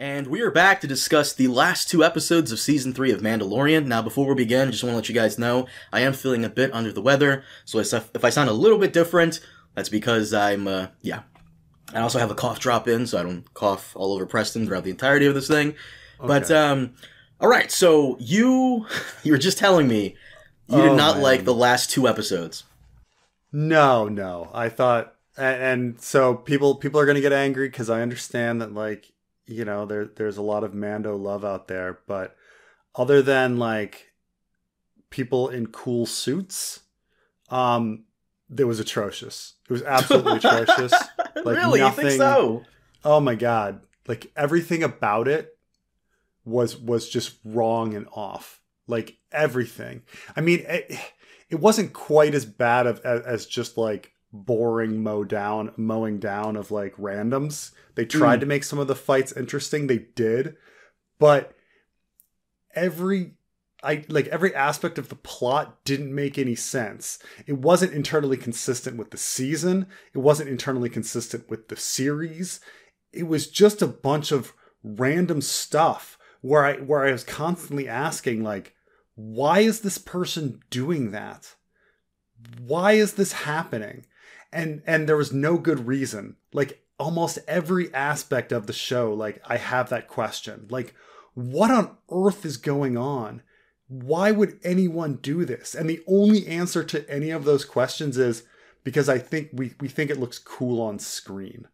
And we are back to discuss the last two episodes of season three of Mandalorian. Now, before we begin, just want to let you guys know I am feeling a bit under the weather, so if I sound a little bit different, that's because I'm, uh, yeah. I also have a cough drop in, so I don't cough all over Preston throughout the entirety of this thing. Okay. But, um, alright, so you, you were just telling me you oh, did not man. like the last two episodes. No, no. I thought, and, and so people, people are going to get angry because I understand that, like, you know, there there's a lot of Mando love out there, but other than like people in cool suits, um, it was atrocious. It was absolutely atrocious. Like really, nothing, you think so? Oh my god! Like everything about it was was just wrong and off. Like everything. I mean, it, it wasn't quite as bad of, as, as just like boring mow down mowing down of like randoms. They tried mm. to make some of the fights interesting. They did, but every I like every aspect of the plot didn't make any sense. It wasn't internally consistent with the season. It wasn't internally consistent with the series. It was just a bunch of random stuff where I where I was constantly asking like why is this person doing that? Why is this happening? And and there was no good reason. Like almost every aspect of the show like i have that question. Like what on earth is going on? Why would anyone do this? And the only answer to any of those questions is because i think we we think it looks cool on screen.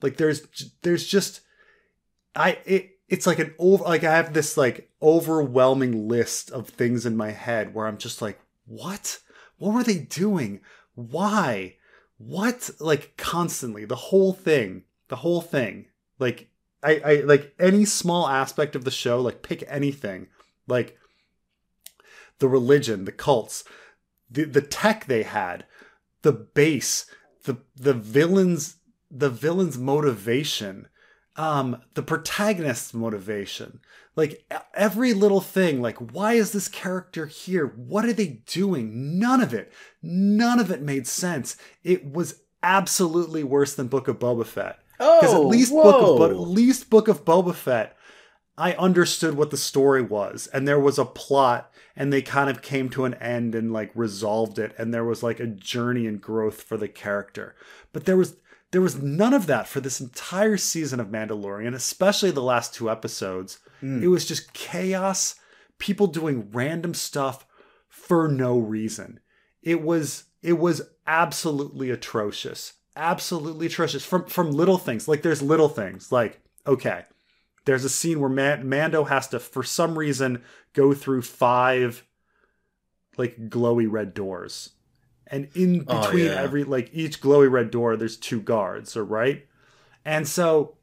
Like there's there's just i it it's like an over like i have this like overwhelming list of things in my head where i'm just like what? What were they doing? Why what? Like constantly. The whole thing. The whole thing. Like I, I like any small aspect of the show like pick anything. Like the religion the cults the the tech they had the base the the villains the villain's motivation um the protagonist's motivation like every little thing like why is this character here? What are they doing? None of it. None of it made sense. It was absolutely worse than book of boba fett. Because oh, at least whoa. book of but at least book of boba fett i understood what the story was and there was a plot and they kind of came to an end and like resolved it and there was like a journey and growth for the character. But there was there was none of that for this entire season of Mandalorian, especially the last two episodes. Mm. It was just chaos, people doing random stuff for no reason. It was it was absolutely atrocious. Absolutely atrocious from from little things. Like there's little things like okay, there's a scene where Man- Mando has to for some reason go through five like glowy red doors and in oh, between oh, yeah. every like each glowy red door there's two guards or right and so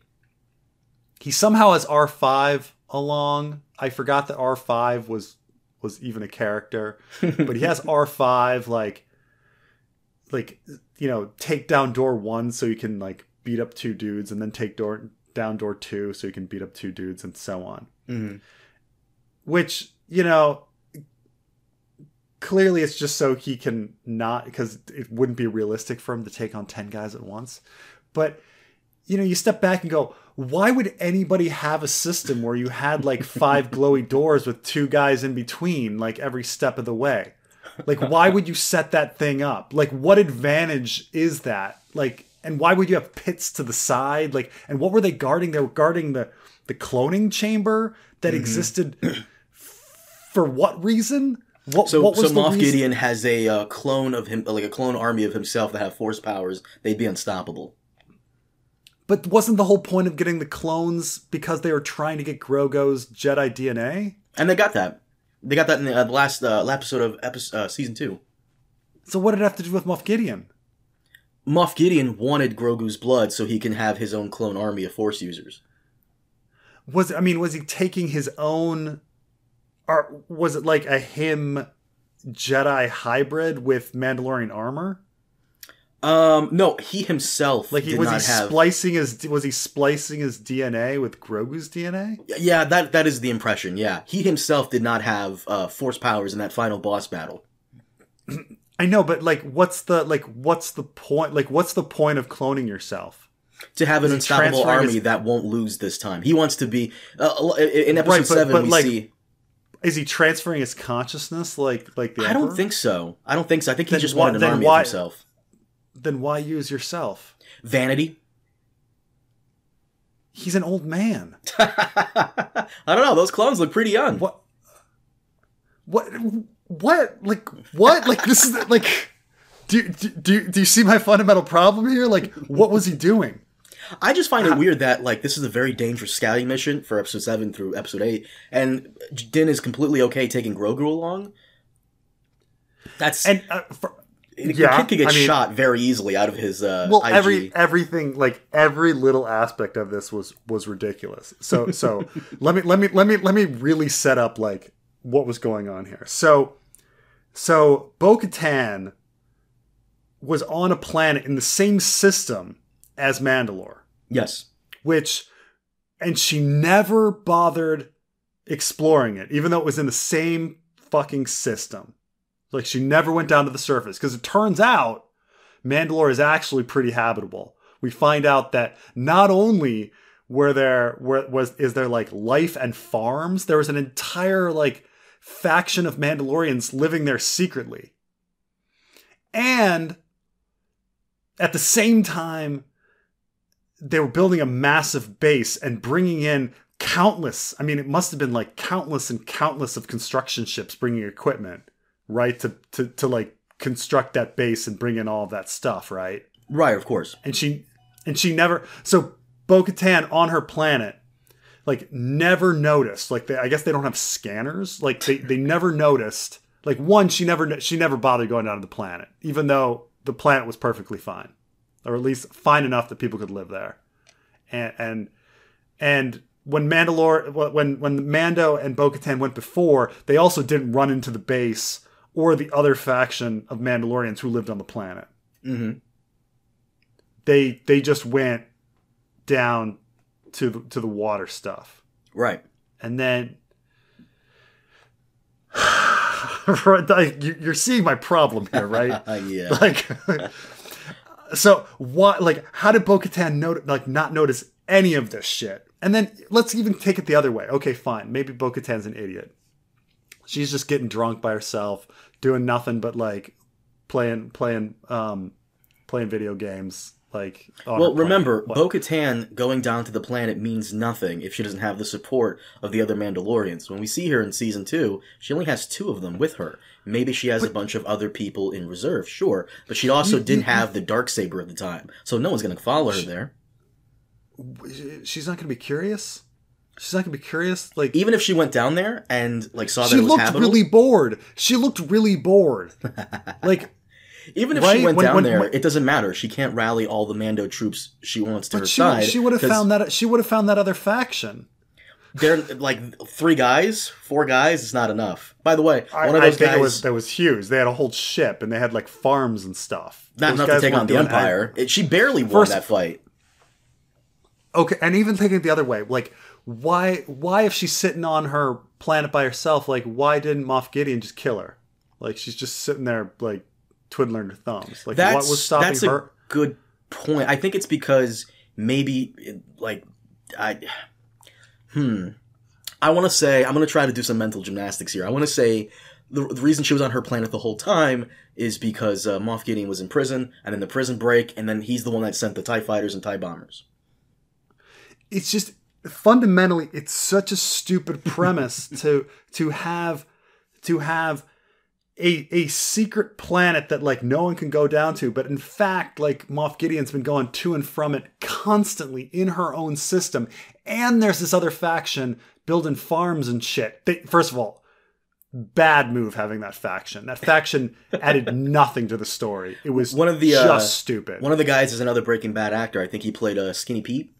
he somehow has r5 along i forgot that r5 was was even a character but he has r5 like like you know take down door one so you can like beat up two dudes and then take door down door two so you can beat up two dudes and so on mm-hmm. which you know clearly it's just so he can not because it wouldn't be realistic for him to take on 10 guys at once. But you know you step back and go why would anybody have a system where you had like five glowy doors with two guys in between like every step of the way? Like why would you set that thing up? Like what advantage is that? Like and why would you have pits to the side? Like and what were they guarding? They were guarding the the cloning chamber that mm-hmm. existed for what reason what, so, what so Moff reason? Gideon has a uh, clone of him, like a clone army of himself that have force powers. They'd be unstoppable. But wasn't the whole point of getting the clones because they were trying to get Grogu's Jedi DNA? And they got that. They got that in the, uh, last uh, episode of episode, uh, season two. So what did it have to do with Moff Gideon? Moff Gideon wanted Grogu's blood so he can have his own clone army of Force users. Was I mean, was he taking his own or was it like a him Jedi hybrid with Mandalorian armor? Um, no, he himself like he was he have... splicing his was he splicing his DNA with Grogu's DNA? Yeah, that that is the impression. Yeah, he himself did not have uh, force powers in that final boss battle. I know, but like, what's the like, what's the point? Like, what's the point of cloning yourself? to have an unstoppable army his- that won't lose this time. He wants to be uh, in episode Right, but- seven. but, we like, see. Is he transferring his consciousness like like the I don't think so. I don't think so. I think he Then just why- wanted an army why- of himself. Then why use yourself? Vanity. He's an old man. I don't know. Those clones look pretty young. What? What? What? Like what? Like this is like. Do, do, do, do you see my fundamental problem here? Like, what was he doing? I just find it weird that like this is a very dangerous scouting mission for episode seven through episode eight, and Din is completely okay taking Grogu along. That's And uh, for, the yeah, kid could get I mean- shot very easily out of his uh, well, IG. every everything, like every little aspect of this was was ridiculous. So so let me let me let me let me really set up like what was going on here. So so Bo Katan was on a planet in the same system as Mandalore. Yes, which and she never bothered exploring it even though it was in the same fucking system. Like she never went down to the surface because it turns out mandalore is actually pretty habitable. We find out that not only were there were, was is there like life and farms there was an entire like faction of mandalorians living there secretly. And at the same time they were building a massive base and bringing in countless i mean it must have been like countless and countless of construction ships bringing equipment right to to, to like construct that base and bring in all of that stuff right right, of course. and she and she never so bo-katan on her planet like never noticed like they, i guess they don't have scanners like they, they never noticed like one she never she never bothered going down to the planet even though the planet was perfectly fine or at least fine enough that people could live there and and and when Mandalore when when Mando and Bo-Katan went before, they also didn't run into the base or the other faction of Mandalorians who lived on the planet. hmm They they just went down to the, to the water stuff, Right. and then. You- You're seeing my problem here, right? Yeah. like so what like how did bo-katan not, like not notice any of this shit? And then let's even take it the other way. Okay fine. Maybe bo-katan's an idiot. She's just getting drunk by herself doing nothing but like playing playing um playing video games like on Well, remember, What? Bo Katan going down to the planet means nothing if she doesn't have the support of the other Mandalorians. When we see her in season two, she only has two of them with her. Maybe she has a bunch of other people in reserve, sure, but she also You- didn't you- have the dark saber at the time, so no one's going to follow her there. she's not gonna be curious she's not gonna be curious like Even if she went down there and like saw that she it was looked habitable, really bored she looked really bored like even if right? she went When- down when- there, when- it doesn't matter. She can't rally all the Mando troops she wants to her she, side. she would have 'cause found that she would have found that other faction. They're like three guys, four guys is not enough. By the way, I, one of I those think guys. it was that was huge. They had a whole ship and they had like farms and stuff. Not Those enough to take on the Empire. It, she barely won First- that fight. Okay, and even thinking the other way, like why why if she's sitting on her planet by herself, like why didn't Moff Gideon just kill her? Like she's just sitting there like twiddling her thumbs. Like That's what was stopping that's her? a good point. I think it's because maybe it- like I hmm. I want to say I'm going to try to do some mental gymnastics here. I want to say the, the reason she was on her planet the whole time is because uh, Moff Gideon was in prison, and then the prison break, and then he's the one that sent the Tie fighters and Tie bombers. it's just fundamentally it's such a stupid premise to to have to have a a secret planet that like no one can go down to but in fact like Moff Gideon's been going to and from it constantly in her own system. And there's this other faction building farms and shit. They, first of all bad move having that faction. That faction added nothing to the story. It was One of the, just uh, stupid. One of the guys is another Breaking Bad actor. I think he played uh, Skinny Pete.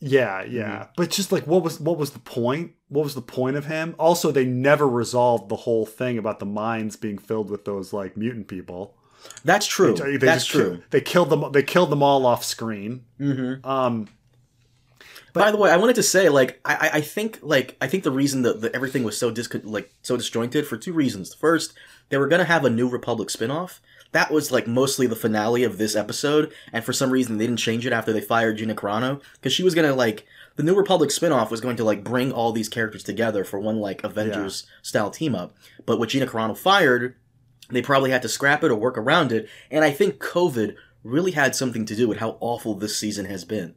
Yeah, yeah. But just like what was what was the point? What was the point of him? Also, they never resolved the whole thing about the mines being filled with those like mutant people. That's true. They That's just true. They killed them. They killed them all off screen. Mm-hmm. Um, By the way, I wanted to say, like, I, I- I think, like, I think the reason that, that everything was so dis- like so disjointed for two reasons. First, they were gonna have a New Republic spinoff. That was like mostly the finale of this episode, and for some reason they didn't change it after they fired Gina Carano because she was gonna like the New Republic spinoff was going to like bring all these characters together for one like Avengers style team up. But with Gina Carano fired, they probably had to scrap it or work around it, and I think COVID really had something to do with how awful this season has been.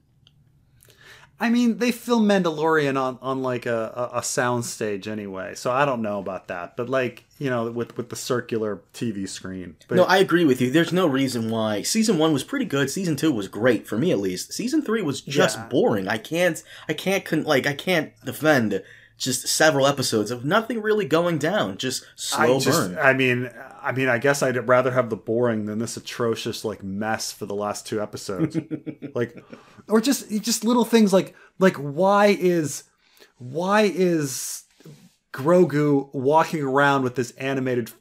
I mean, they film Mandalorian on, on like a, a, a sound stage anyway, so I don't know about that. But like, you know, with with the circular TV screen. But No, I agree with you. There's no reason why season one was pretty good. Season two was great for me, at least. Season three was just Yeah. boring. I can't, I can't, like, I can't defend just several episodes of nothing really going down. Just slow I just, burn. I mean, I mean, I guess I'd rather have the boring than this atrocious like mess for the last two episodes. like, or just just little things like like why is why is Grogu walking around with this animated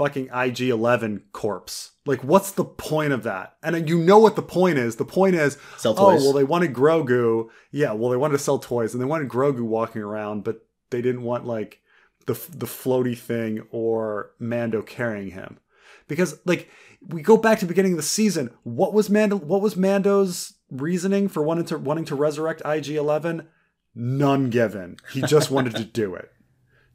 fucking IG-11 corpse? Like, what's the point of that? And you know what the point is. The point is, Sell oh well, they wanted Grogu. Yeah, well, they wanted to sell toys, and they wanted Grogu walking around, but they didn't want like the the floaty thing or Mando carrying him, because like we go back to the beginning of the season. What was Mando? What was Mando's reasoning for wanting to wanting to resurrect IG-11? None given. He just wanted to do it.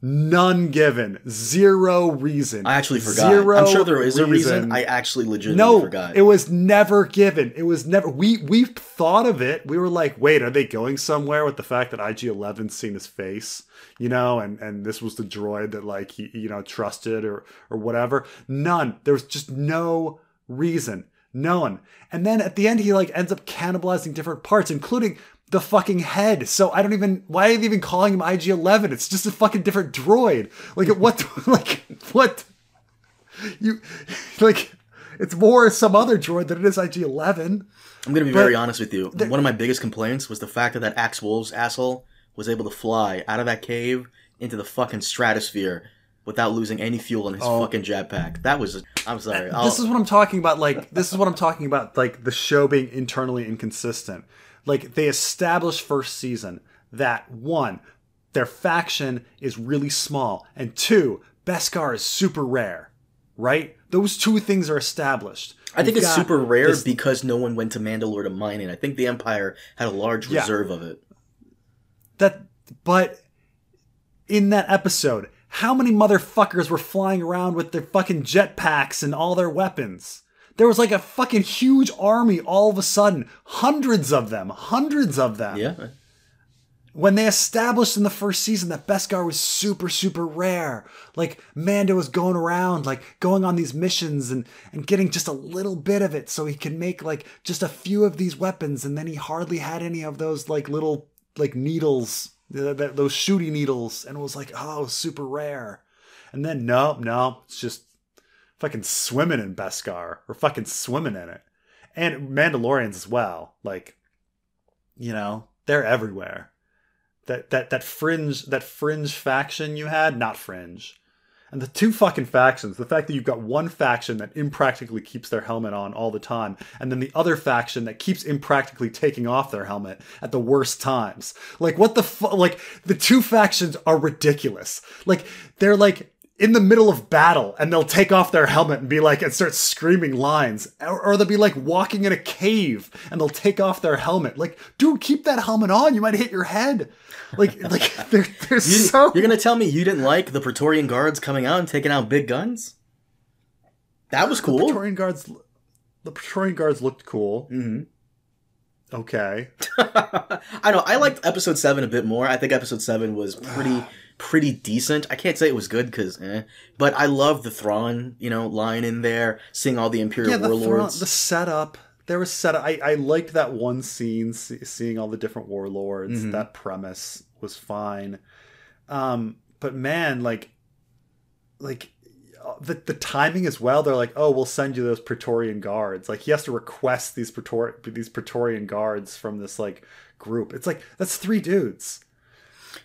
None given. Zero reason. I actually forgot. Zero I'm sure there is a reason. I actually legitimately no, forgot. it was never given. It was never. We we thought of it. We were like, wait, are they going somewhere with the fact that IG 11's seen his face, you know, and and this was the droid that like he you know trusted or or whatever. None. There was just no reason. None. And then at the end, he like ends up cannibalizing different parts, including the fucking head. So I don't even. Why are they even calling him IG 11? It's just a fucking different droid. Like what? Like what? you like it's more some other droid than it is IG-11. I'm gonna be but very honest with you. One of my biggest complaints was the fact that that Axe Woves asshole was able to fly out of that cave into the fucking stratosphere without losing any fuel in his oh. fucking jetpack. That was. I'm sorry. I'll, Oh. This is what I'm talking about. Like this is what I'm talking about. Like the show being internally inconsistent. Like they established first season that one, their faction is really small, and two, Beskar is super rare. Right? Those two things are established. I think We've it's super rare this- because no one went to Mandalore to mine it. I think the Empire had a large Yeah. reserve of it. that but in that episode how many motherfuckers were flying around with their fucking jetpacks and all their weapons there was like a fucking huge army all of a sudden hundreds of them hundreds of them Yeah. when they established in the first season that Beskar was super, super rare. Like Mando was going around, like going on these missions and, and getting just a little bit of it so he could make like just a few of these weapons. And then he hardly had any of those like little like needles, th- th- those shooty needles. And it was like, oh, super rare. And then no, no, it's just fucking swimming in Beskar or fucking swimming in it. And Mandalorians as well. Like, you know, they're everywhere that that that fringe that fringe faction you had not fringe and the two fucking factions the fact that you've got one faction that impractically keeps their helmet on all the time and then the other faction that keeps impractically taking off their helmet at the worst times like what the fu- like the two factions are ridiculous like they're like in the middle of battle and they'll take off their helmet and be like and start screaming lines or, or they'll be like walking in a cave and they'll take off their helmet like dude keep that helmet on you might hit your head like like they're, they're You, so You're gonna tell me you didn't like the Praetorian guards coming out and taking out big guns? That was cool. Praetorian guards the Praetorian guards looked cool hmm okay I know. I liked episode seven a bit more. I think episode seven was pretty pretty decent. I can't say it was good because, eh, but I love the Thrawn, you know, line in there, seeing all the Imperial yeah the, warlords. front, the setup there was setup I, I liked that one scene see, seeing all the different warlords Mhm. that premise was fine um but man like like uh, the, the timing as well they're like oh we'll send you those praetorian guards like he has to request these praetor these praetorian guards from this like group it's like that's three dudes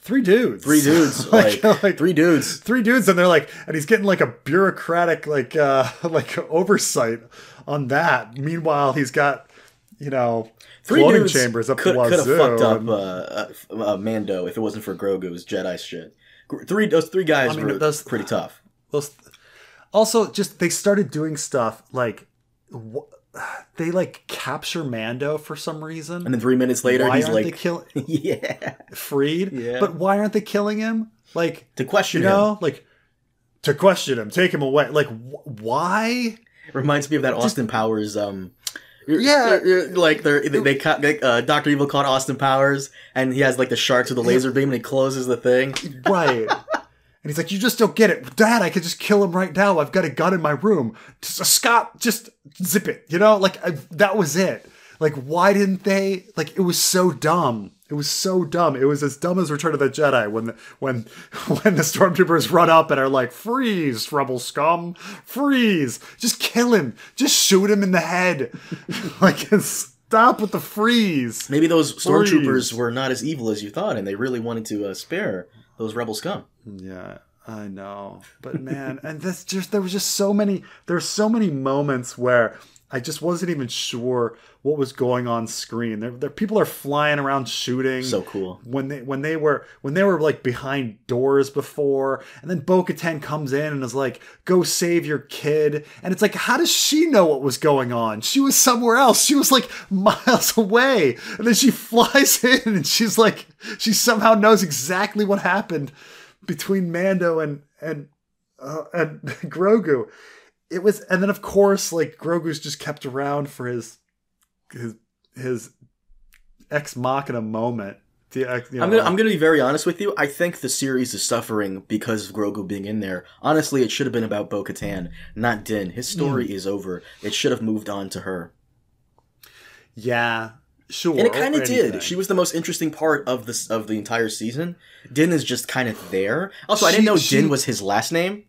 three dudes Three dudes, like, like, like three dudes. three dudes and they're like and he's getting like a bureaucratic like uh like oversight on that meanwhile he's got you know Three floating chambers up could, the could have fucked up and- uh, uh, uh, Mando if it wasn't for Grogu's Jedi shit. Three those three guys I mean, were those- pretty tough. those Also, just they started doing stuff like wh- they like capture Mando for some reason. And then three minutes later, why he's aren't like, they kill yeah, freed? Yeah. But why aren't they killing him? Like to question you him. like to question him, take him away. Like wh- why? Reminds me of that Austin Powers. Um, Yeah. like they're, they they caught like, uh, Doctor Evil caught Austin Powers, and he has like the sharks with the laser beam, and he closes the thing. Right. And he's like, "You just don't get it, Dad. I could just kill him right now. I've got a gun in my room. Just, Scott, just zip it. You know, like I, that was it. Like, why didn't they? Like, it was so dumb. It was so dumb. It was as dumb as Return of the Jedi when the, when when the stormtroopers run up and are like, "Freeze, rebel scum! Freeze! Just kill him. Just shoot him in the head. like, stop with the freeze." Maybe those stormtroopers were not as evil as you thought, and they really wanted to uh, spare those rebel scum. Yeah, I know. But man, and this just there was just so many there's so many moments where I just wasn't even sure what was going on screen. There, there people are flying around shooting. So cool. When they when they were when they were like behind doors before, and then Bo Katan comes in and is like, "Go save your kid," and it's like, how does she know what was going on? She was somewhere else. She was like miles away, and then she flies in and she's like, she somehow knows exactly what happened between Mando and and uh, and Grogu. It was, and then of course, like Grogu's just kept around for his his his ex machina moment. The you I'm gonna I'm gonna be very honest with you. I think the series is suffering because of Grogu being in there. Honestly, it should have been about Bo Katan, not Din. His story Hmm. is over. It should have moved on to her. yeah, sure, and it kind of anything. did. She was the most interesting part of this of the entire season. Din is just kind of there. Also, I didn't know she- Din was his last name.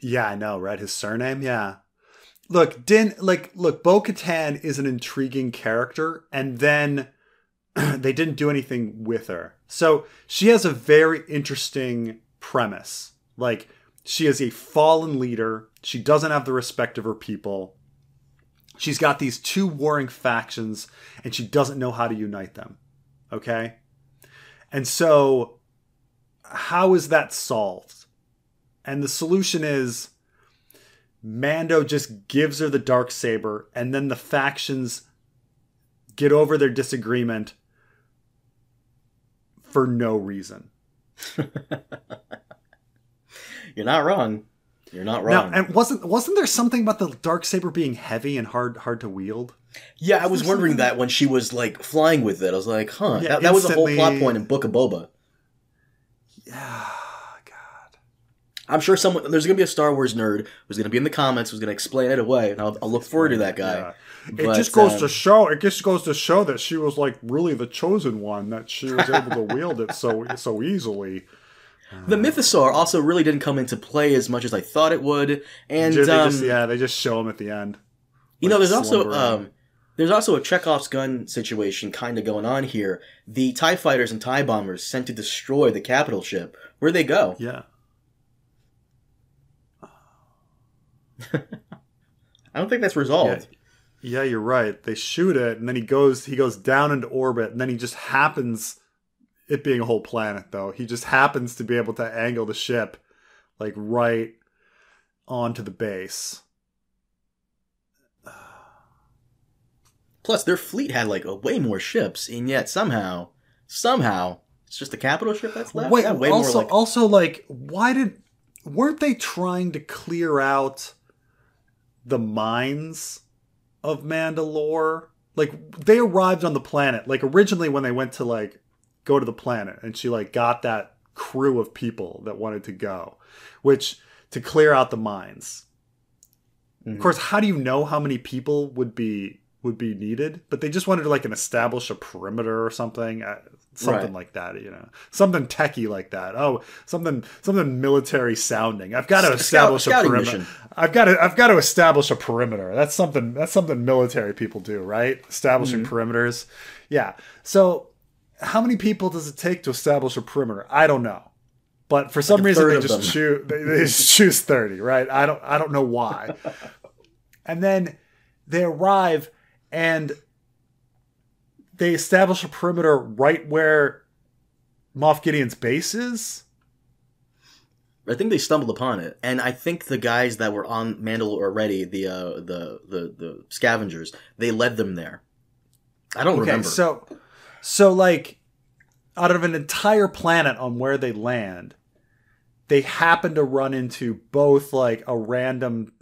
Yeah, I know, right? His surname, yeah. Look, Din, like, look, Bo Katan is an intriguing character, and then they didn't do anything with her. So she has a very interesting premise. Like, she is a fallen leader. She doesn't have the respect of her people. She's got these two warring factions, and she doesn't know how to unite them. Okay? And so, how is that solved? And the solution is Mando just gives her the dark saber, and then the factions get over their disagreement for no reason. You're not wrong. You're not Now, wrong. and wasn't wasn't there something about the dark saber being heavy and hard hard to wield? yeah, I was wondering that when she was like flying with it. I was like, huh. Yeah, that, that was a whole plot point in Book of Boba. Yeah, God. I'm sure someone there's gonna be a Star Wars nerd who's gonna be in the comments who's gonna explain it away, and I'll, I'll look forward to that guy. Yeah. But, it just goes um, to show. It just goes to show that she was like really the chosen one. That she was able to wield it so so easily. The Mythosaur also really didn't come into play as much as I thought it would, and they um, just, yeah, they just show him at the end. you know, there's also um, there's also a Chekhov's gun situation kind of going on here. The Tie fighters and Tie bombers sent to destroy the capital ship. Where'd they go? Yeah. I don't think that's resolved. Yeah, you're right. They shoot it, and then he goes he goes down into orbit, and then he just happens, it being a whole planet though, he just happens to be able to angle the ship like right onto the base. Plus, their fleet had like a way more ships, and yet somehow, somehow, it's just the capital ship that's left. Wait, Yeah, way also, more like also, like, why did weren't they trying to clear out the mines of Mandalore? Like, they arrived on the planet. Like originally, when they went to like go to the planet, and she like got that crew of people that wanted to go, which to clear out the mines. Of Mhm. course, how do you know how many people would be would be needed? But they just wanted to like an establish a perimeter or something, uh, something Right. like that. You know, something techie like that. Oh, something something military sounding. I've got to S- scout- establish a perimeter. mission. I've got to I've got to establish a perimeter. That's something that's something military people do, right? Establishing Mm-hmm. perimeters. Yeah. So, how many people does it take to establish a perimeter? I don't know. But for some a reason they just choose they, they just choose 30, right? I don't I don't know why. and then they arrive and they establish a perimeter right where Moff Gideon's base is. I think they stumbled upon it, and I think the guys that were on Mandalore already, the uh, the the the scavengers, they led them there. I don't remember. Okay, remember. so so like out of an entire planet on where they land, they happen to run into both like a random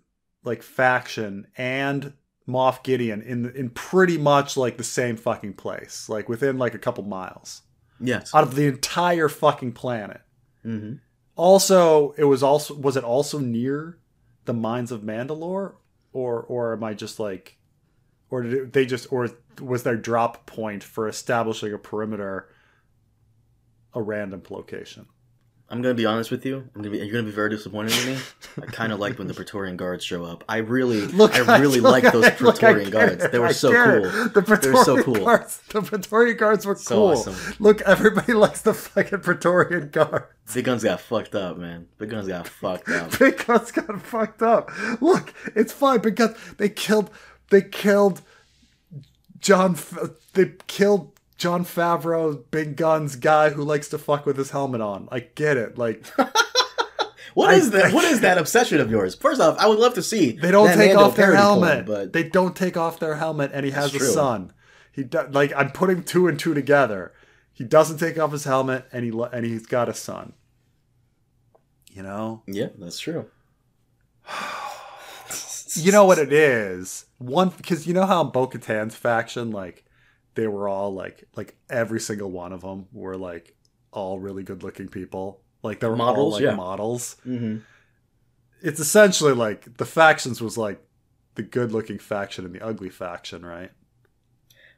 like faction and Moff Gideon in in pretty much like the same fucking place, like within like a couple miles yes. out of the entire fucking planet. hmm Also, it was also was it also near the mines of Mandalore, or or am I just like, or did they just or was their drop point for establishing a perimeter a random location? I'm gonna be honest with you. I'm gonna be, you're gonna be very disappointed in me. I kind of like when the Praetorian Guards show up. I really, I really look, like those I Praetorian get Guards. it, They were I so cool. The Praetorian so cool. Guards, the Praetorian Guards were So cool. awesome. Look, everybody likes the fucking Praetorian Guard. Big Guns got fucked up, man. Big Guns got fucked up. Big Guns got fucked up. Look, it's fine because they killed they killed John they killed Jon Favreau, Big Guns guy who likes to fuck with his helmet on. I get it. Like What I- is that? What is that obsession of yours? First off, I would love to see they don't take Mando off their parody poem, helmet. but They don't take off their helmet, and he has That's a son. He do, like I'm putting two and two together. He doesn't take off his helmet, and he and he's got a son. You know. yeah, that's true. You know what it is? One because you know how in Bo-Katan's faction, like they were all like like every single one of them were like all really good looking people. Like they were all Models, like yeah. models. hmm It's essentially like the factions was like the good looking faction and the ugly faction, right?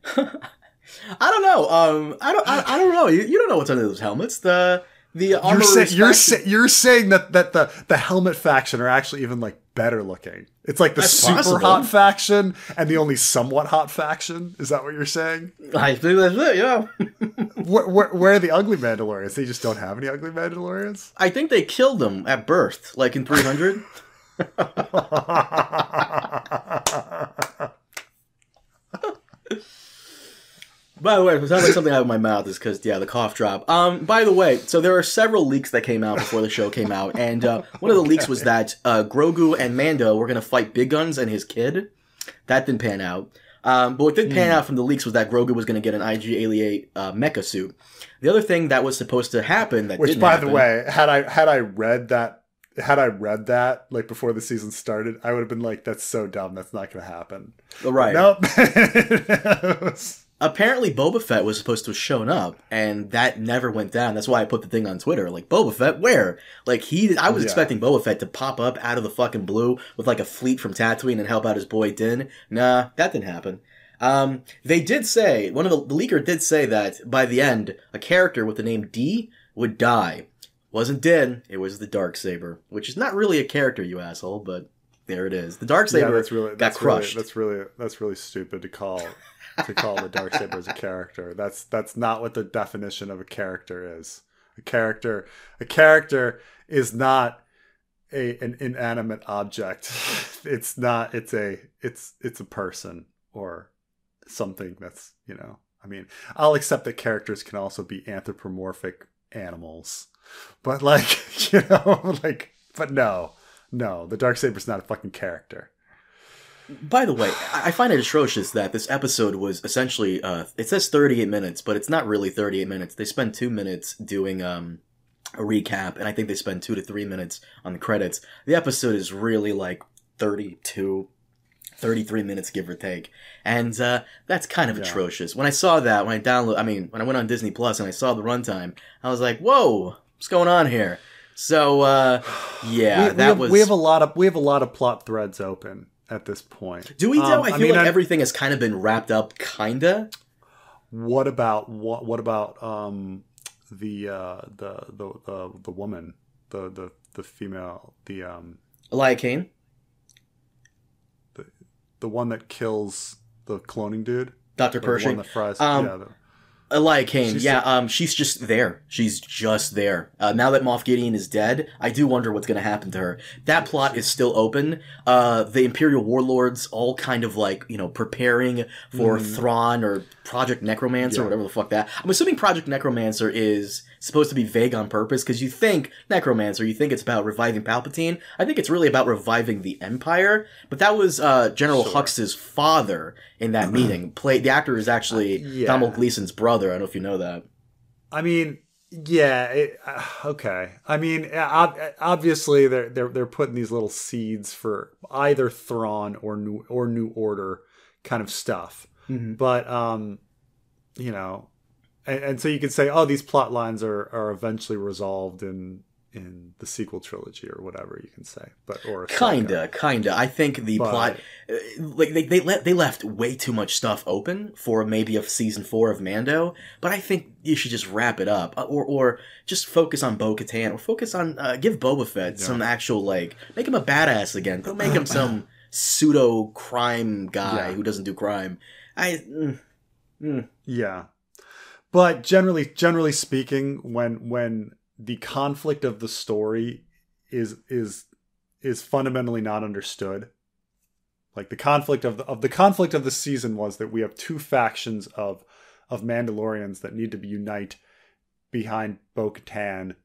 I don't know. Um, I don't. I, I don't know. You, you don't know what's under those helmets. The the You're, say, you're, say, you're saying that, that the, the helmet faction are actually even like better looking. It's like the That's super possible. hot faction and the only somewhat hot faction. Is that what you're saying? I think that's it. Yeah. where, where, where are the ugly Mandalorians? They just don't have any ugly Mandalorians. I think they killed them at birth, like in 300. By the way, if I sound like something out of my mouth is because yeah, the cough drop. Um, by the way, so there are several leaks that came out before the show came out, and uh, one of the leaks was that uh, Grogu and Mando were gonna fight Big Guns and his kid. That didn't pan out. Um, but what did pan out from the leaks was that Grogu was gonna get an IG-88 uh, mecha suit. The other thing that was supposed to happen that Which, by happen, the way, had I had I read that had I read that like before the season started, I would have been like, "That's so dumb. That's not going to happen." right? Nope. Apparently Boba Fett was supposed to have shown up, and that never went down. That's why I put the thing on Twitter. Like Boba Fett, where? Like he, I was Yeah. expecting Boba Fett to pop up out of the fucking blue with like a fleet from Tatooine and help out his boy Din. Nah, that didn't happen. Um, they did say one of the, the leaker did say that by the end, a character with the name D would die. Wasn't Din, it was the Dark Saber, which is not really a character, you asshole, but there it is. The Dark yeah, Saber that's really got that's crushed. Really, that's really that's really stupid to call to call the dark saber as a character. That's that's not what the definition of a character is. A character a character is not a an inanimate object. It's not. It's a it's it's a person or something that's you know. I mean, I'll accept that characters can also be anthropomorphic animals, but like you know, like but no, no, the dark saber's not a fucking character. By the way, I find it atrocious that this episode was essentially uh it says 38 minutes, but it's not really 38 minutes. They spend 2 minutes doing um a recap and I think they spend 2 to 3 minutes on the credits. The episode is really like 32 33 minutes give or take. And uh that's kind of Yeah. atrocious. When I saw that, when I download I mean, when I went on Disney Plus and I saw the runtime, I was like, "Whoa, what's going on here?" So uh yeah, we, we that have, was we have a lot of we have a lot of plot threads open at this point. Do we though? Um, I feel mean, like I- everything has kind of been wrapped up kinda. What about what? What about um the uh the the the, the woman the the the female the um Elia Kane? the the one that kills the cloning dude Dr. Pershing. the one that fries Um, yeah the, Elia Kane, She's yeah, um, she's just there. She's just there. Uh, now that Moff Gideon is dead, I do wonder what's going to happen to her. That plot is still open. Uh, the Imperial warlords all kind of like you know preparing for Thrawn or Project Necromancer, Yeah. whatever the fuck that. I'm assuming Project Necromancer is supposed to be vague on purpose because you think Necromancer, you think it's about reviving Palpatine. I think it's really about reviving the Empire. But that was uh, General Sure. Hux's father in that meeting. Play the actor is actually yeah. Domhnall Gleeson's brother. I don't know if you know that. I mean, yeah, it, uh, okay. I mean, ob- obviously they're they're they're putting these little seeds for either Thrawn or new or New Order kind of stuff. But um, you know, and, and so you could say, oh, these plot lines are are eventually resolved in in the sequel trilogy or whatever you can say. But or Kinda, kinda. I think the But- plot, uh, like they they let they left way too much stuff open for maybe a season four of Mando. But I think you should just wrap it up, Uh, or or just focus on Bo Katan, or focus on uh, give Boba Fett some actual like make him a badass again. Don't make him some pseudo crime guy Yeah. who doesn't do crime. I. mm, mm. Yeah. But generally generally speaking, when when the conflict of the story is is is fundamentally not understood. Like the conflict of the of the conflict of the season was that we have two factions of of Mandalorians that need to unite behind Bo Katan.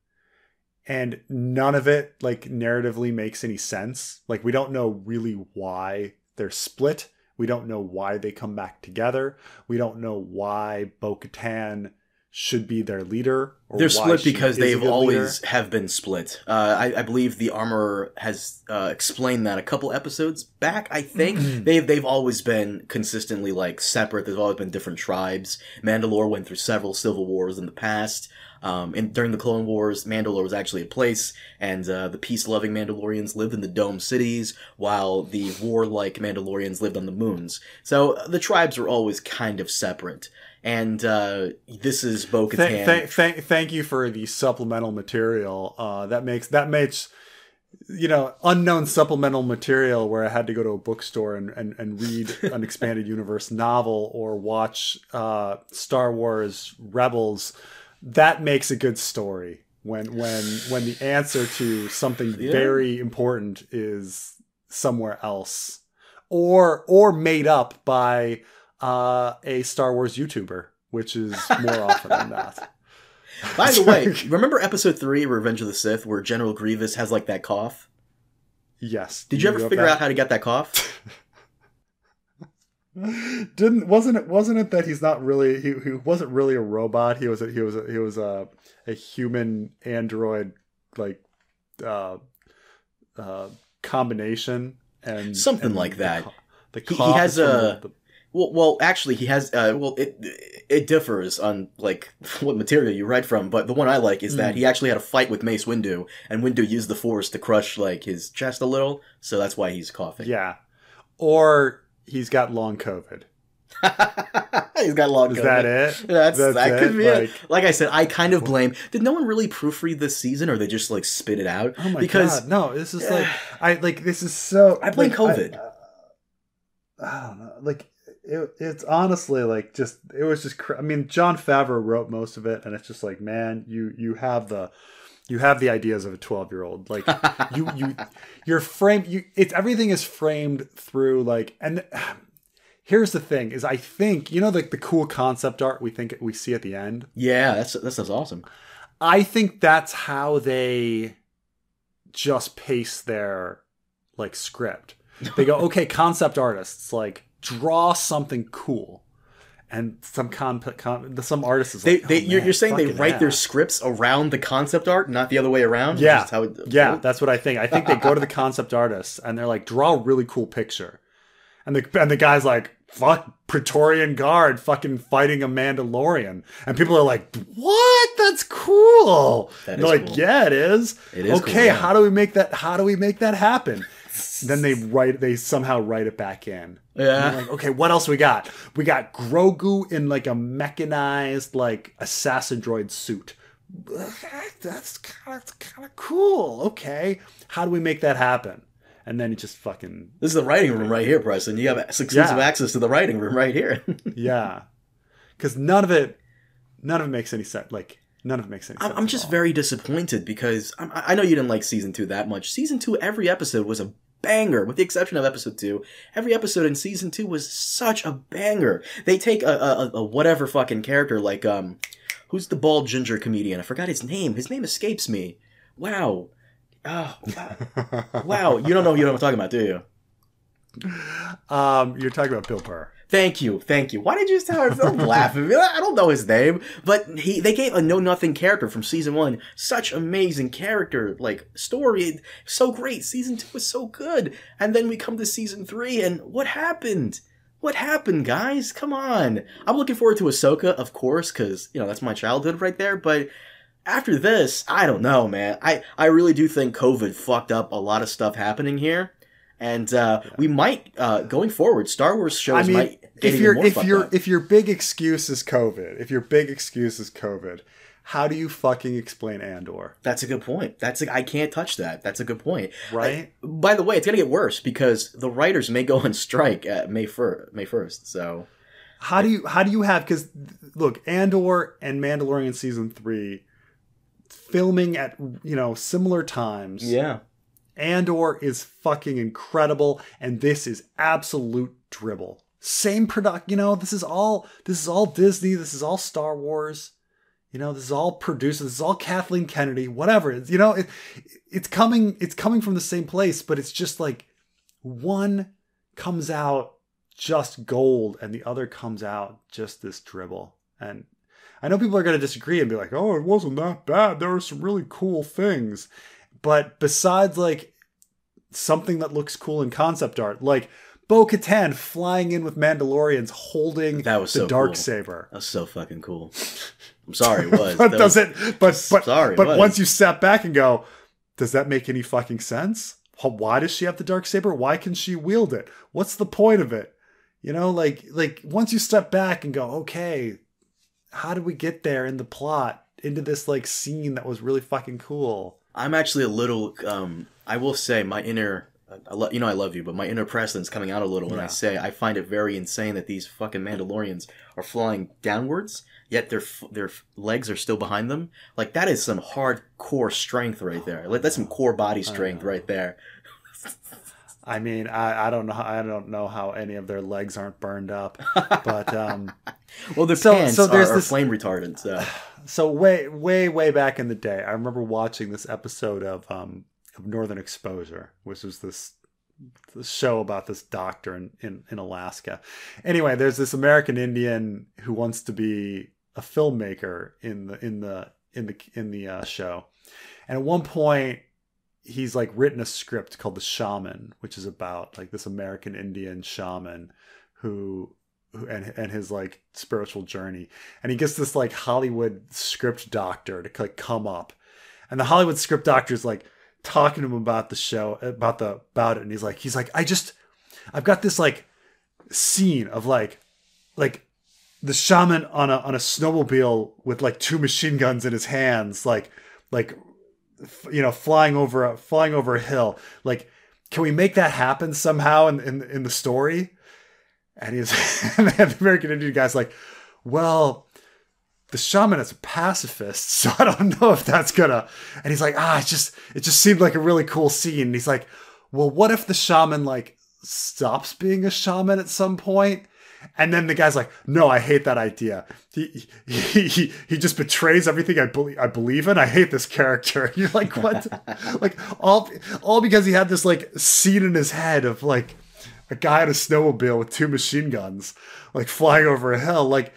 And none of it like narratively makes any sense. Like we don't know really why they're split. We don't know why they come back together. We don't know why Bo Katan should be their leader. Or They're split because they've always leader. have been split. Uh, I, I believe the armor has uh, explained that a couple episodes back. I think they've they've always been consistently like separate. There's always been different tribes. Mandalore went through several civil wars in the past. Um, and during the Clone Wars, Mandalore was actually a place, and uh, the peace-loving Mandalorians lived in the dome cities, while the warlike Mandalorians lived on the moons. So uh, the tribes were always kind of separate. And uh, this is Bo-Katan. Thank, thank, thank, thank you for the supplemental material. Uh, that makes that makes you know unknown supplemental material where I had to go to a bookstore and and, and read an expanded universe novel or watch uh, Star Wars Rebels. That makes a good story when when when the answer to something Yeah. very important is somewhere else or or made up by uh, a Star Wars YouTuber, which is more often than not. By the way, remember episode three, Revenge of the Sith, where General Grievous has like that cough? Yes. Did you ever figure back- out how to get that cough? Didn't wasn't it wasn't it that he's not really he, he wasn't really a robot. He was a, he was a, he was a a human android like uh uh combination and Something and like the that. co- The He- he has a- the- Well, well, actually, he has. Uh, well, it it differs on like what material you write from, but the one I like is that Hmm. he actually had a fight with Mace Windu, and Windu used the Force to crush like his chest a little, so that's why he's coughing. yeah, or he's got long COVID. he's got long. Is COVID. that it? That's, That's that could it? be Like- it. Like I said, I kind of blame. Did no one really proofread this season, or they just like spit it out? Oh my because god! No, this is like I like this is so. I blame like, COVID. I, I don't know. Like it, it's honestly like just it was just. Cr- I mean, Jon Favreau wrote most of it, and it's just like, man, you you have the you have the ideas of a twelve year old. Like you you your frame you it's everything is framed through like and. Here's the thing: is I think you know like the cool concept art we think we see at the end. yeah, that's that sounds awesome. I think that's how they just pace their like script. They go, okay, concept artists, like draw something cool, and some con, con some artists is They, like, they, oh, you're, man, you're saying they write their scripts around the concept art, not the other way around. Yeah, how it- yeah, that's what I think. I think they go to the concept artists and they're like, draw a really cool picture, and the and the guy's like, fuck Praetorian Guard, fucking fighting a Mandalorian, and people are like, what? That's cool. That They're like, cool. yeah, it is. It is okay, cool, yeah. how do we make that? How do we make that happen? Then they write, they somehow write it back in. Yeah. Like, okay, what else we got? We got Grogu in like a mechanized like assassin droid suit. That's kind of kind of cool. Okay, how do we make that happen? And then he just fucking This is the writing room right here, Preston. You have exclusive Yeah. access to the writing room right here. yeah, because none of it, none of it makes any sense. Like none of it makes any sense. I'm, just all. very disappointed because I'm, I know you didn't like season two that much. Season two, every episode was a banger, with the exception of episode two. Every episode in season two was such a banger. They take a, a, a whatever fucking character like um, who's the bald ginger comedian? I forgot his name. His name escapes me. Wow. Oh, wow. wow. You don't know you know what I'm talking about, do you? um, you're talking about Bill Burr. Thank you, thank you. Why did you start don't laugh at me? I don't know his name, but he they gave a know nothing character from season one such amazing character, like story, so great. Season two was so good, and then we come to season three, and what happened? What happened, guys? Come on! I'm looking forward to Ahsoka, of course, because you know that's my childhood right there. But after this, I don't know, man. I I really do think COVID fucked up a lot of stuff happening here. And uh, we might uh, going forward, Star Wars shows I mean, might get if your if your if your big excuse is COVID, if your big excuse is COVID, how do you fucking explain Andor? That's a good point. That's a, I can't touch that. That's a good point. Right? I- by the way, it's gonna get worse because the writers may go on strike at May first. May first. So How do you how do you have because look, Andor and Mandalorian season three filming at you know similar times. yeah, Andor is fucking incredible, and this is absolute dribble. Same product, you know. This is all this is all Disney. This is all Star Wars. You know, this is all produced. This is all Kathleen Kennedy. Whatever. You know, it, it's coming. It's coming from the same place, but it's just like one comes out just gold, and the other comes out just this dribble. And I know people are going to disagree and be like, "Oh, it wasn't that bad. There were some really cool things." But besides like something that looks cool in concept art, like Bo Katan flying in with Mandalorians holding That was the so dark cool. saber. that's so fucking cool. I'm sorry, it was. But That does was- it but but Sorry, but was. once you step back and go, does that make any fucking sense? Why does she have the dark saber? Why can she wield it? What's the point of it? You know, like like once you step back and go, okay, how did we get there in the plot into this like scene that was really fucking cool? I'm actually a little. Um, I will say my inner. I lo- you know I love you, but my inner Preston's coming out a little when I say I find it very insane that these fucking Mandalorians are flying downwards, yet their f- their f- legs are still behind them. Like that is some hardcore strength right there. Like that's some core body strength right there. I mean, I, I don't know. I don't know how any of their legs aren't burned up, but um, Well, their So- pants so there's are, are flame retardant. So so way, way, way back in the day, I remember watching this episode of um, of Northern Exposure, which was this, this show about this doctor in, in in Alaska. Anyway, there's this American Indian who wants to be a filmmaker in the in the in the in the uh, show, and at one point he's like written a script called The Shaman, which is about like this American Indian shaman who and and his like spiritual journey. And he gets this like Hollywood script doctor to like come up. And the Hollywood script doctor is like talking to him about the show about the about it and he's like he's like I just I've got this like scene of like like the shaman on a on a snowmobile with like two machine guns in his hands like like you know flying over a flying over a hill like can we make that happen somehow in in, in the story and he's and the american indian guy's like well the shaman is a pacifist so i don't know if that's gonna and he's like ah it just it just seemed like a really cool scene and he's like well what if the shaman like stops being a shaman at some point? and then the guy's like, "No, I hate that idea. He he he, he just betrays everything I believe I believe in. I hate this character." You're like, "What?" like all all because he had this like scene in his head of like a guy on a snowmobile with two machine guns, like flying over a hill. Like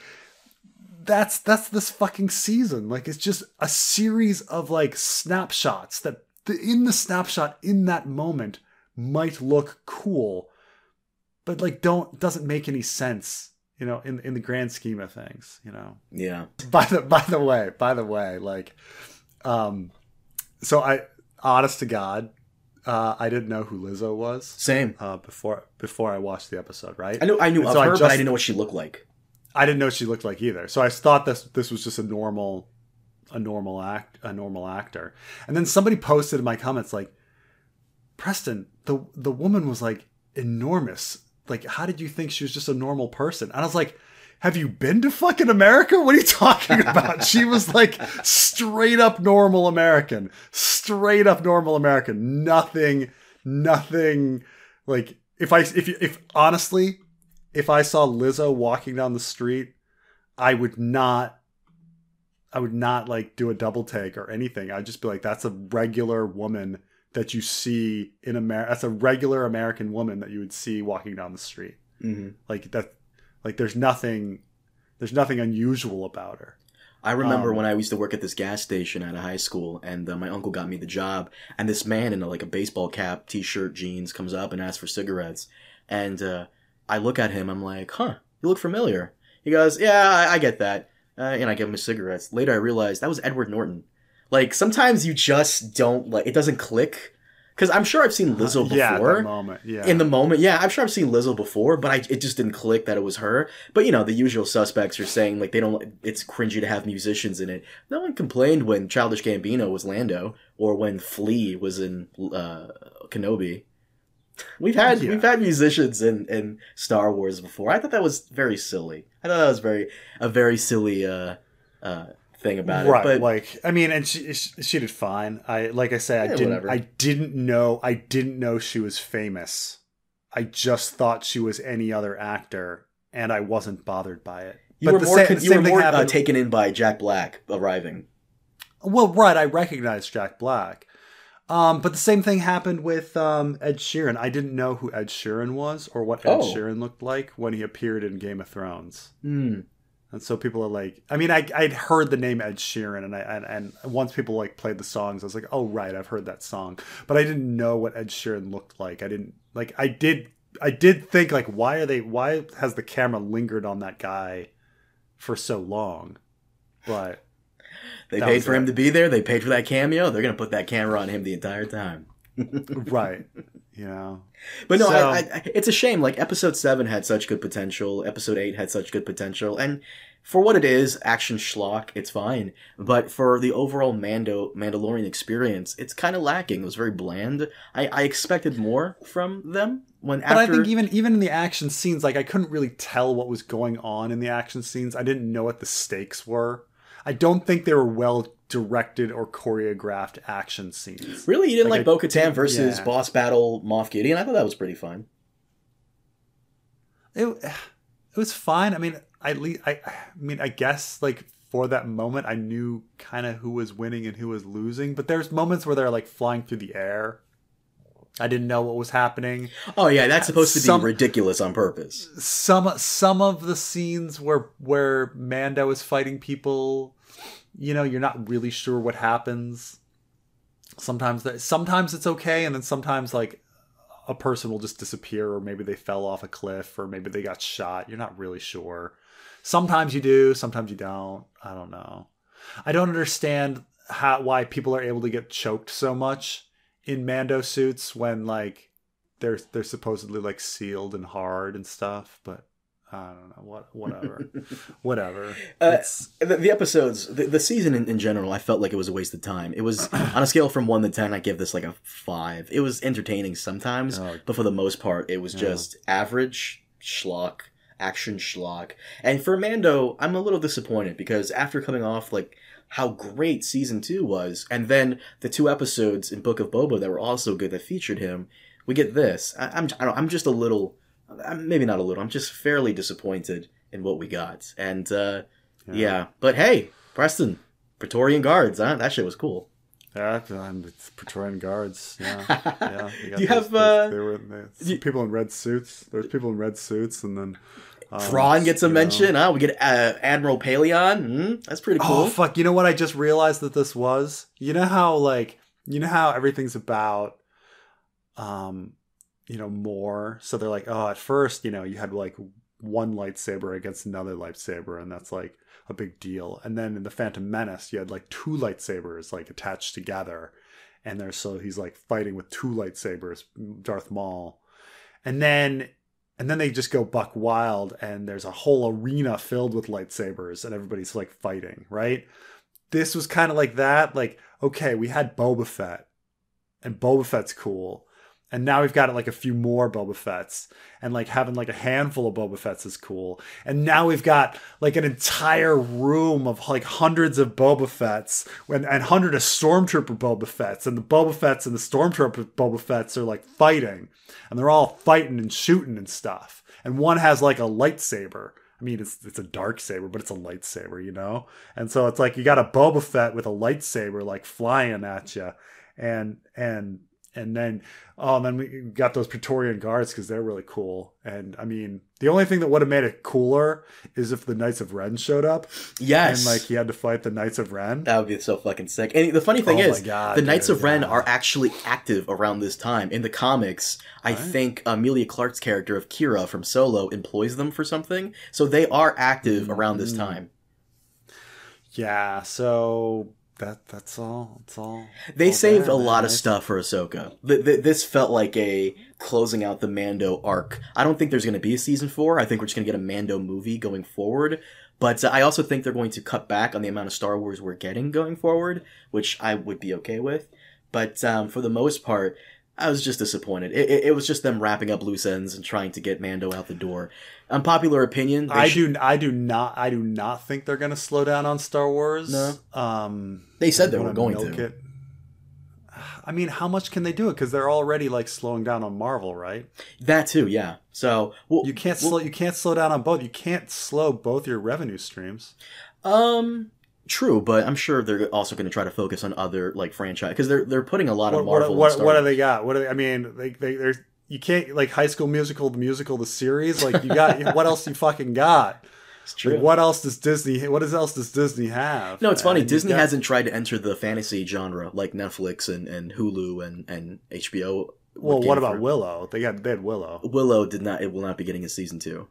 that's that's this fucking season. Like it's just a series of like snapshots that the, in the snapshot in that moment might look cool but like don't doesn't make any sense you know in in the grand scheme of things you know yeah, by the by the way by the way like um so i honest to god uh i didn't know who lizzo was same. uh before before i watched the episode right I knew I knew And of so I her, but I didn't know what she looked like. I didn't know what she looked like either. So I thought this this was just a normal a normal act a normal actor. And then somebody posted in my comments like Preston, the the woman was like enormous. Like how did you think she was just a normal person? And I was like have you been to fucking America? What are you talking about? she was like straight up normal American. Straight up normal American. Nothing, nothing like if I if if honestly, if I saw Lizzo walking down the street, I would not I would not like do a double take or anything. I'd just be like, that's a regular woman that you see in America. That's a regular American woman that you would see walking down the street. Mm-hmm. Like that, like there's nothing, there's nothing unusual about her. I remember Um, when I used to work at this gas station at a high school, and uh, my uncle got me the job. And this man in a, like a baseball cap, t-shirt, jeans comes up and asks for cigarettes. And uh, I look at him. I'm like, "Huh, you look familiar." He goes, "Yeah, I, I get that." Uh, and I give him his cigarettes. Later, I realized that was Edward Norton. Like sometimes you just don't like it doesn't click. Because I'm sure I've seen Lizzo before. Yeah, that moment. Yeah. in the moment yeah i'm sure i've seen lizzo before but I, it just didn't click that it was her but you know the usual suspects are saying like they don't it's cringy to have musicians in it no one complained when childish gambino was lando or when flea was in uh kenobi we've had Yeah. we've had musicians in in star wars before i thought that was very silly i thought that was very a very silly uh uh thing about right. it but like, I mean, and she she she did fine. I like I say, I Yeah, didn't whatever. I didn't know I didn't know she was famous. I just thought she was any other actor, and I wasn't bothered by it. you but were the more, sa- con- you were same thing more uh, happened- taken in by jack black arriving Well, right, I recognized Jack Black. Um, but the same thing happened with um, Ed Sheeran. I didn't know who Ed Sheeran was or what Ed Oh. Sheeran looked like when he appeared in Game of Thrones. Hmm. And so people are like, I mean, I I'd heard the name Ed Sheeran, and I and, and once people like played the songs, I was like, oh right, I've heard that song, but I didn't know what Ed Sheeran looked like. I didn't like. I did. I did think like, why are they? Why has the camera lingered on that guy for so long? But They paid for him to be there. They paid for that cameo. They're gonna put that camera on him the entire time. right, know. But no, So- I, I, it's a shame. Like episode seven had such good potential. Episode eight had such good potential, and for what it is, action schlock, it's fine. But for the overall Mando Mandalorian experience, it's kind of lacking. It was very bland. I, I expected more from them when But after. I think even even in the action scenes, like I couldn't really tell what was going on in the action scenes. I didn't know what the stakes were. I don't think they were well directed or choreographed action scenes. Really, you didn't Like, like, Bo Katan versus yeah. boss battle Moff Gideon? I thought that was pretty fun. It it was fine. I mean, I le- I I mean, I guess like for that moment, I knew kind of who was winning and who was losing. But there's moments where they're like flying through the air. I didn't know what was happening. Oh yeah, that's supposed to be Some- ridiculous on purpose. some some of the scenes where where Mando is fighting people, you know, you're not really sure what happens. Sometimes that sometimes it's okay, and then sometimes like a person will just disappear, or maybe they fell off a cliff, or maybe they got shot. You're not really sure. Sometimes you do, sometimes you don't. I don't know. I don't understand how why people are able to get choked so much in Mando suits when like they're they're supposedly like sealed and hard and stuff, but I don't know what whatever whatever. Uh, the, the episodes, the, the season in, in general, I felt like it was a waste of time. It was on a scale from one to ten, I give this like a five. It was entertaining sometimes, Oh. but for the most part, it was Yeah. just average schlock, action schlock. And for Mando, I'm a little disappointed because after coming off like how great season two was, and then the two episodes in Book of Boba that were also good that featured him, we get this. I, I'm I don't, I'm just a little, maybe not a little. I'm just fairly disappointed in what we got, and. uh yeah. but hey, Preston, Praetorian Guards, huh? That shit was cool. Yeah, and it's Praetorian guards. Yeah, yeah. Do got you those- have, uh, They were they, you- people in red suits. There's people in red suits, and then um, Thrawn gets a you know- mention. Huh? We get uh, Admiral Pellaeon. Hmm? That's pretty cool. Oh fuck! You know what I just realized that this was? You know how like you know how everything's about, um, you know more. So they're like, oh, at first, you know, you had like one lightsaber against another lightsaber, and that's like a big deal. And then in the Phantom Menace, you had like two lightsabers like attached together, and there's so he's like fighting with two lightsabers, Darth Maul, and then and then they just go buck wild and there's a whole arena filled with lightsabers and everybody's like fighting right this was kind of like that like okay we had boba fett and boba fett's cool And now we've got like a few more Boba Fett's, and like having like a handful of Boba Fett's is cool. And now we've got like an entire room of like hundreds of Boba Fett's and, and hundred of Stormtrooper Boba Fett's, and the Boba Fett's and the Stormtrooper Boba Fett's are like fighting, and they're all fighting and shooting and stuff. And one has like a lightsaber. I mean, it's it's a dark saber, but it's a lightsaber, you know. And so it's like you got a Boba Fett with a lightsaber like flying at you, and and and then oh, and then we got those Praetorian guards because they're really cool. And I mean, the only thing that would have made it cooler is if the Knights of Ren showed up. Yes, and like he had to fight the Knights of Ren. That would be so fucking sick. And the funny thing Oh is, God, the Knights dude, of Ren yeah. are actually active around this time in the comics. I Right. think Emilia Clarke's character of Qi'ra from Solo employs them for something, so they are active mm-hmm. around this time. Yeah, so that that's all. That's all. They all saved there, a lot of stuff for Ahsoka. Th- th- this felt like a closing out the Mando arc. I don't think there's going to be a season four. I think we're just going to get a Mando movie going forward. But uh, I also think they're going to cut back on the amount of Star Wars we're getting going forward, which I would be okay with. But um, for the most part, I was just disappointed. It, it, it was just them wrapping up loose ends and trying to get Mando out the door. Unpopular opinion. I sh- do. I do not. I do not think they're going to slow down on Star Wars. No. Um, They said they were going to. It. I mean, how much can they do it? Because they're already like slowing down on Marvel, right? That too, yeah. So well, You can't well- slow. You can't slow down on both. You can't slow both your revenue streams. Um, true, but I'm sure they're also going to try to focus on other like franchise because they're they're putting a lot of Marvel. what, and what, what do they got? What do they? I mean, they they are you can't like High School Musical, the musical, the series. Like you got what else you fucking got? It's true. Like, what else does Disney? What else does Disney have? no, it's funny. You Disney got- hasn't tried to enter the fantasy genre like Netflix and, and Hulu and, and HBO. Well, what about for- Willow? They got they had Willow. Willow? Did not. It will not be getting a season two,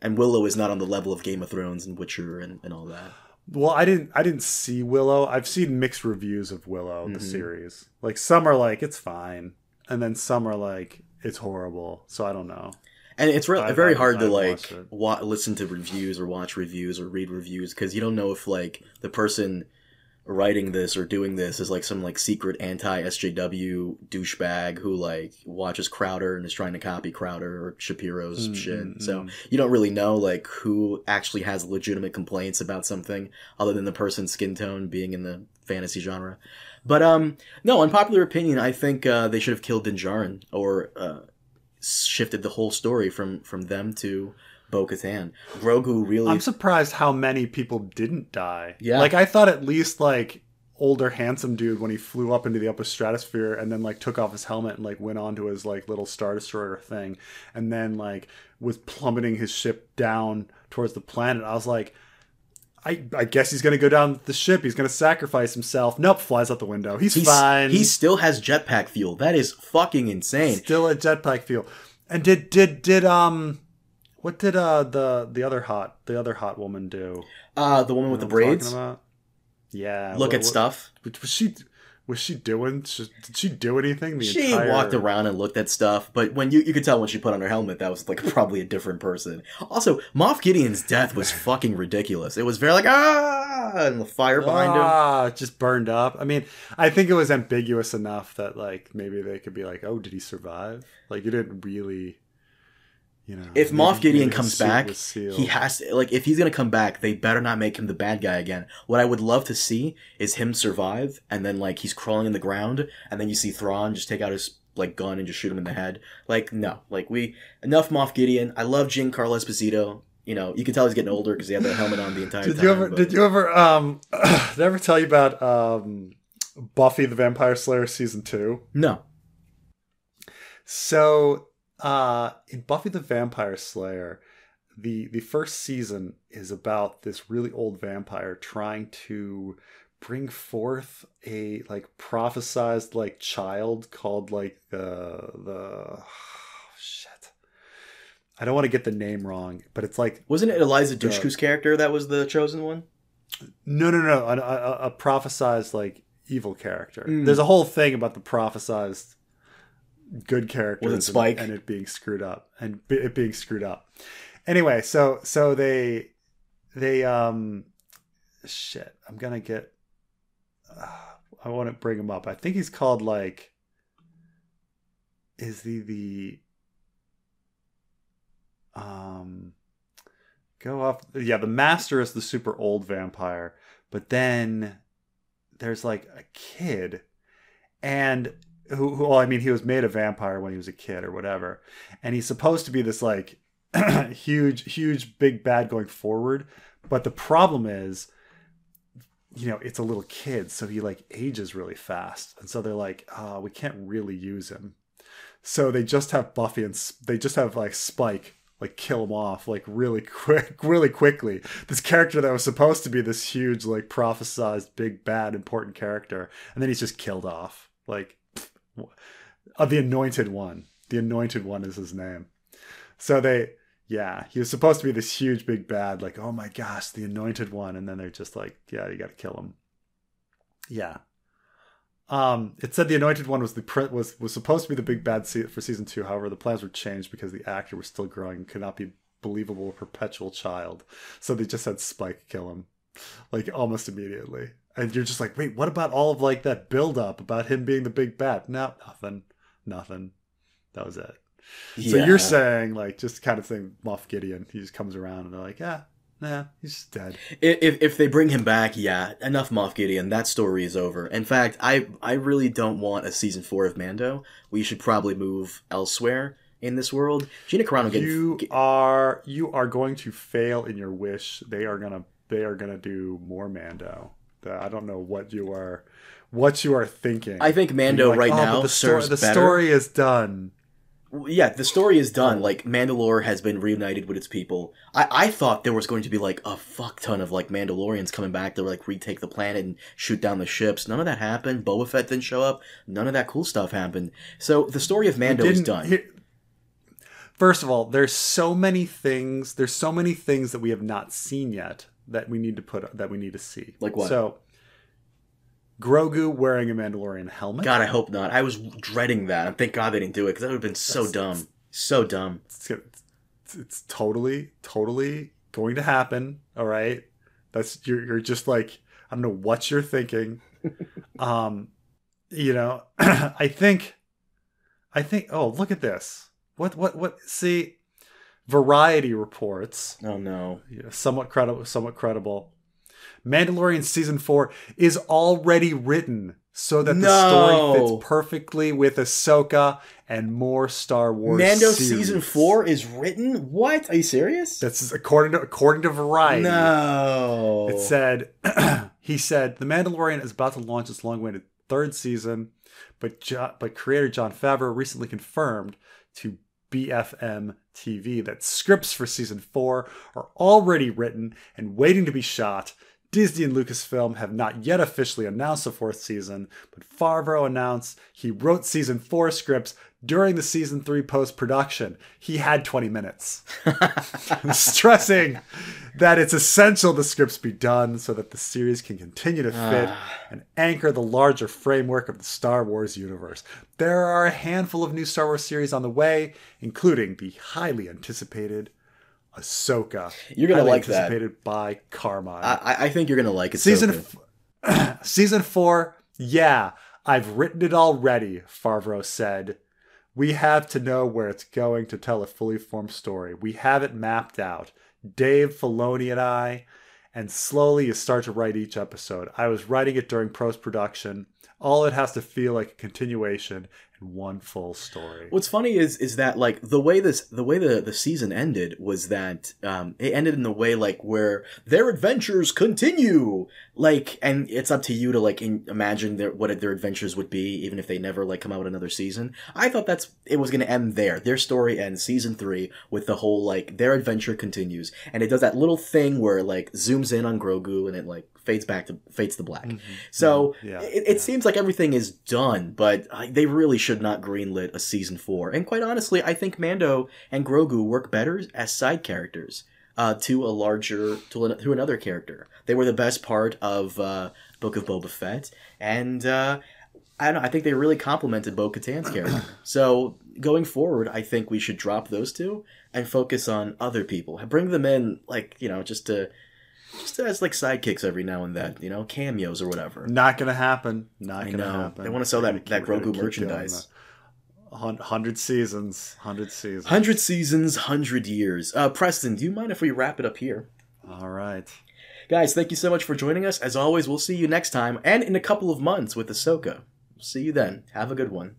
and Willow is not on the level of Game of Thrones and Witcher and, and all that. Well, I didn't I didn't see Willow. I've seen mixed reviews of Willow the Mhm. series. Like some are like it's fine, and then some are like it's horrible. So I don't know. And it's re- I- very I- hard to I like wa- listen to reviews or watch reviews or read reviews because you don't know if like the person writing this or doing this is like some like secret anti SJW douchebag who like watches Crowder and is trying to copy Crowder or Shapiro's Mm, shit. mm, So mm. you don't really know like who actually has legitimate complaints about something other than the person's skin tone being in the fantasy genre. But um no, unpopular opinion, I think uh, they should have killed Din Djarin or uh, shifted the whole story from from them to Bo Katan. Grogu really I'm surprised how many people didn't die. Yeah. Like I thought at least like older handsome dude when he flew up into the upper stratosphere and then like took off his helmet and like went onto his like little star destroyer thing and then like was plummeting his ship down towards the planet. I was like I, I guess he's gonna go down the ship. He's gonna sacrifice himself. Nope, flies out the window. He's, he's, fine. he still has jetpack fuel. That is fucking insane. still a jetpack fuel. And did did did um, what did uh the the other hot the other hot woman do? Uh the woman with the know what I'm braids. Yeah. Look what- at what- stuff. Was she was she doing? Did she do anything? The She entire... walked around and looked at stuff, but when you you could tell when she put on her helmet that was like probably a different person. Also, Moff Gideon's death was fucking ridiculous. It was very like ah, and the fire behind him. Ah, it just burned up. I mean, I think it was ambiguous enough that like maybe they could be like, "Oh, did he survive?" Like you didn't really, you know. If Moff Gideon comes back, he has to like if he's gonna come back, they better not make him the bad guy again. What I would love to see is him survive, and then like he's crawling in the ground, and then you see Thrawn just take out his like gun and just shoot him in the head. Like no, like we enough Moff Gideon. I love Giancarlo Esposito. You know, you can tell he's getting older because he had that helmet on the entire time. Did time. you ever? but- Did you ever? Um, did I ever tell you about um, Buffy the Vampire Slayer season two? No. So, uh, in Buffy the Vampire Slayer, the the first season is about this really old vampire trying to bring forth a like prophesized like child called like the the shit. I don't want to get the name wrong, but it's like Wasn't it Eliza Dushku's character that was the chosen one? no, no, no, a, a, a prophesized like evil character. Mm. There's a whole thing about the prophesized good characters and- Spike? and, it being screwed up and it being screwed up. Anyway, so so they they um shit. I'm gonna get. Uh, I want to bring him up. I think he's called like. is the the um go off. yeah the master is the super old vampire but then there's like a kid and who, who well i mean he was made a vampire when he was a kid or whatever. And he's supposed to be this like huge huge big bad going forward. But the problem is you know it's a little kid so he like ages really fast. And so they're like oh we can't really use him. So they just have buffy and they just have like spike like kill him off like really quick really quickly. This character that was supposed to be this huge like prophesized big bad important character and then he's just killed off. Like of the anointed one. The anointed one is his name. So they yeah he was supposed to be this huge big bad like oh my gosh the anointed one and then they're just like yeah you gotta kill him. Yeah. Um it said the anointed one was the pr- was was supposed to be the big bad se- for season two. However the plans were changed because the actor was still growing and could not be believable perpetual child. So they just had spike kill him. Like almost immediately and you're just like wait what about all of like that build up about him being the big bad no nothing nothing that was it so you're saying like just kind of saying Moff Gideon, he just comes around and they're like, yeah, nah, he's just dead. If, if they bring him back, yeah, enough Moff Gideon. That story is over. In fact, I I really don't want a season four of Mando. We should probably move elsewhere in this world. Gina Carano getting You get- are you are going to fail in your wish. They are gonna they are gonna do more Mando. I don't know what you are what you are thinking. I think Mando like, right "Oh, now the story, serves the better. story is done. yeah, the story is done. Like Mandalore has been reunited with its people. I, I thought there was going to be like a fuck ton of like Mandalorians coming back to like retake the planet and shoot down the ships. None of that happened. Boba Fett didn't show up. None of that cool stuff happened. So the story of Mando is done. First of all, there's so many things. There's so many things that we have not seen yet that we need to put that we need to see. Like what? So, Grogu wearing a Mandalorian helmet. God, I hope not. I was dreading that. And thank God they didn't do it because that would have been so dumb. So dumb. It's, it's, it's totally, totally going to happen. All right, that's you're you're just like I don't know what you're thinking. um, you know, I think, I think. Oh, look at this. What what what? See, Variety reports Oh no. somewhat credible, somewhat credible. Mandalorian season four is already written so that the story fits perfectly with Ahsoka and more Star Wars. Mando series. season four is written? What? Are you serious? This is according to according to Variety. no. It said he said the Mandalorian is about to launch its long-awaited third season, but jo- but creator Jon Favreau recently confirmed to BFM TV that scripts for season four are already written and waiting to be shot. Disney and Lucasfilm have not yet officially announced the fourth season, but Favreau announced he wrote season four scripts during the season three post production. He had 20 minutes stressing that it's essential the scripts be done so that the series can continue to ah. fit and anchor the larger framework of the Star Wars universe. There are a handful of new Star Wars series on the way, including the highly anticipated Ahsoka. You're gonna like that. anticipated by Carmine. I, I- I think you're gonna like it. Season f- season four, yeah, I've written it already, Favreau said. We have to know where it's going to tell a fully formed story. We have it mapped out. Dave Filoni and I, and slowly you start to write each episode. I was writing it during post production. All it has to feel like a continuation one full story. What's funny is is that like the way this the way the the season ended was that um it ended in the way like where their adventures continue like and it's up to you to like in, imagine their what their adventures would be even if they never like come out with another season. I thought that's it was going to end there. Their story ends season 3 with the whole like their adventure continues and it does that little thing where it, like zooms in on Grogu and it like fades back to fades to black. So Yeah, it, it seems like everything is done, but uh, they really should not greenlit a season four. And quite honestly, I think Mando and Grogu work better as side characters uh, to a larger to, an, to another character. They were the best part of uh, Book of Boba Fett, and uh, I don't know. I think they really complemented Bo Katan's character. so going forward, I think we should drop those two and focus on other people. Bring them in, like you know, just to just as like sidekicks every now and then, you know, cameos or whatever. Not gonna happen. Not I gonna know. happen. They wanna sell that- that Grogu gonna keep doing merchandise. hundred seasons, hundred seasons, hundred seasons, hundred years. Uh, Preston, do you mind if we wrap it up here? All right. Guys, thank you so much for joining us. As always, we'll see you next time and in a couple of months with Ahsoka. See you then. Have a good one.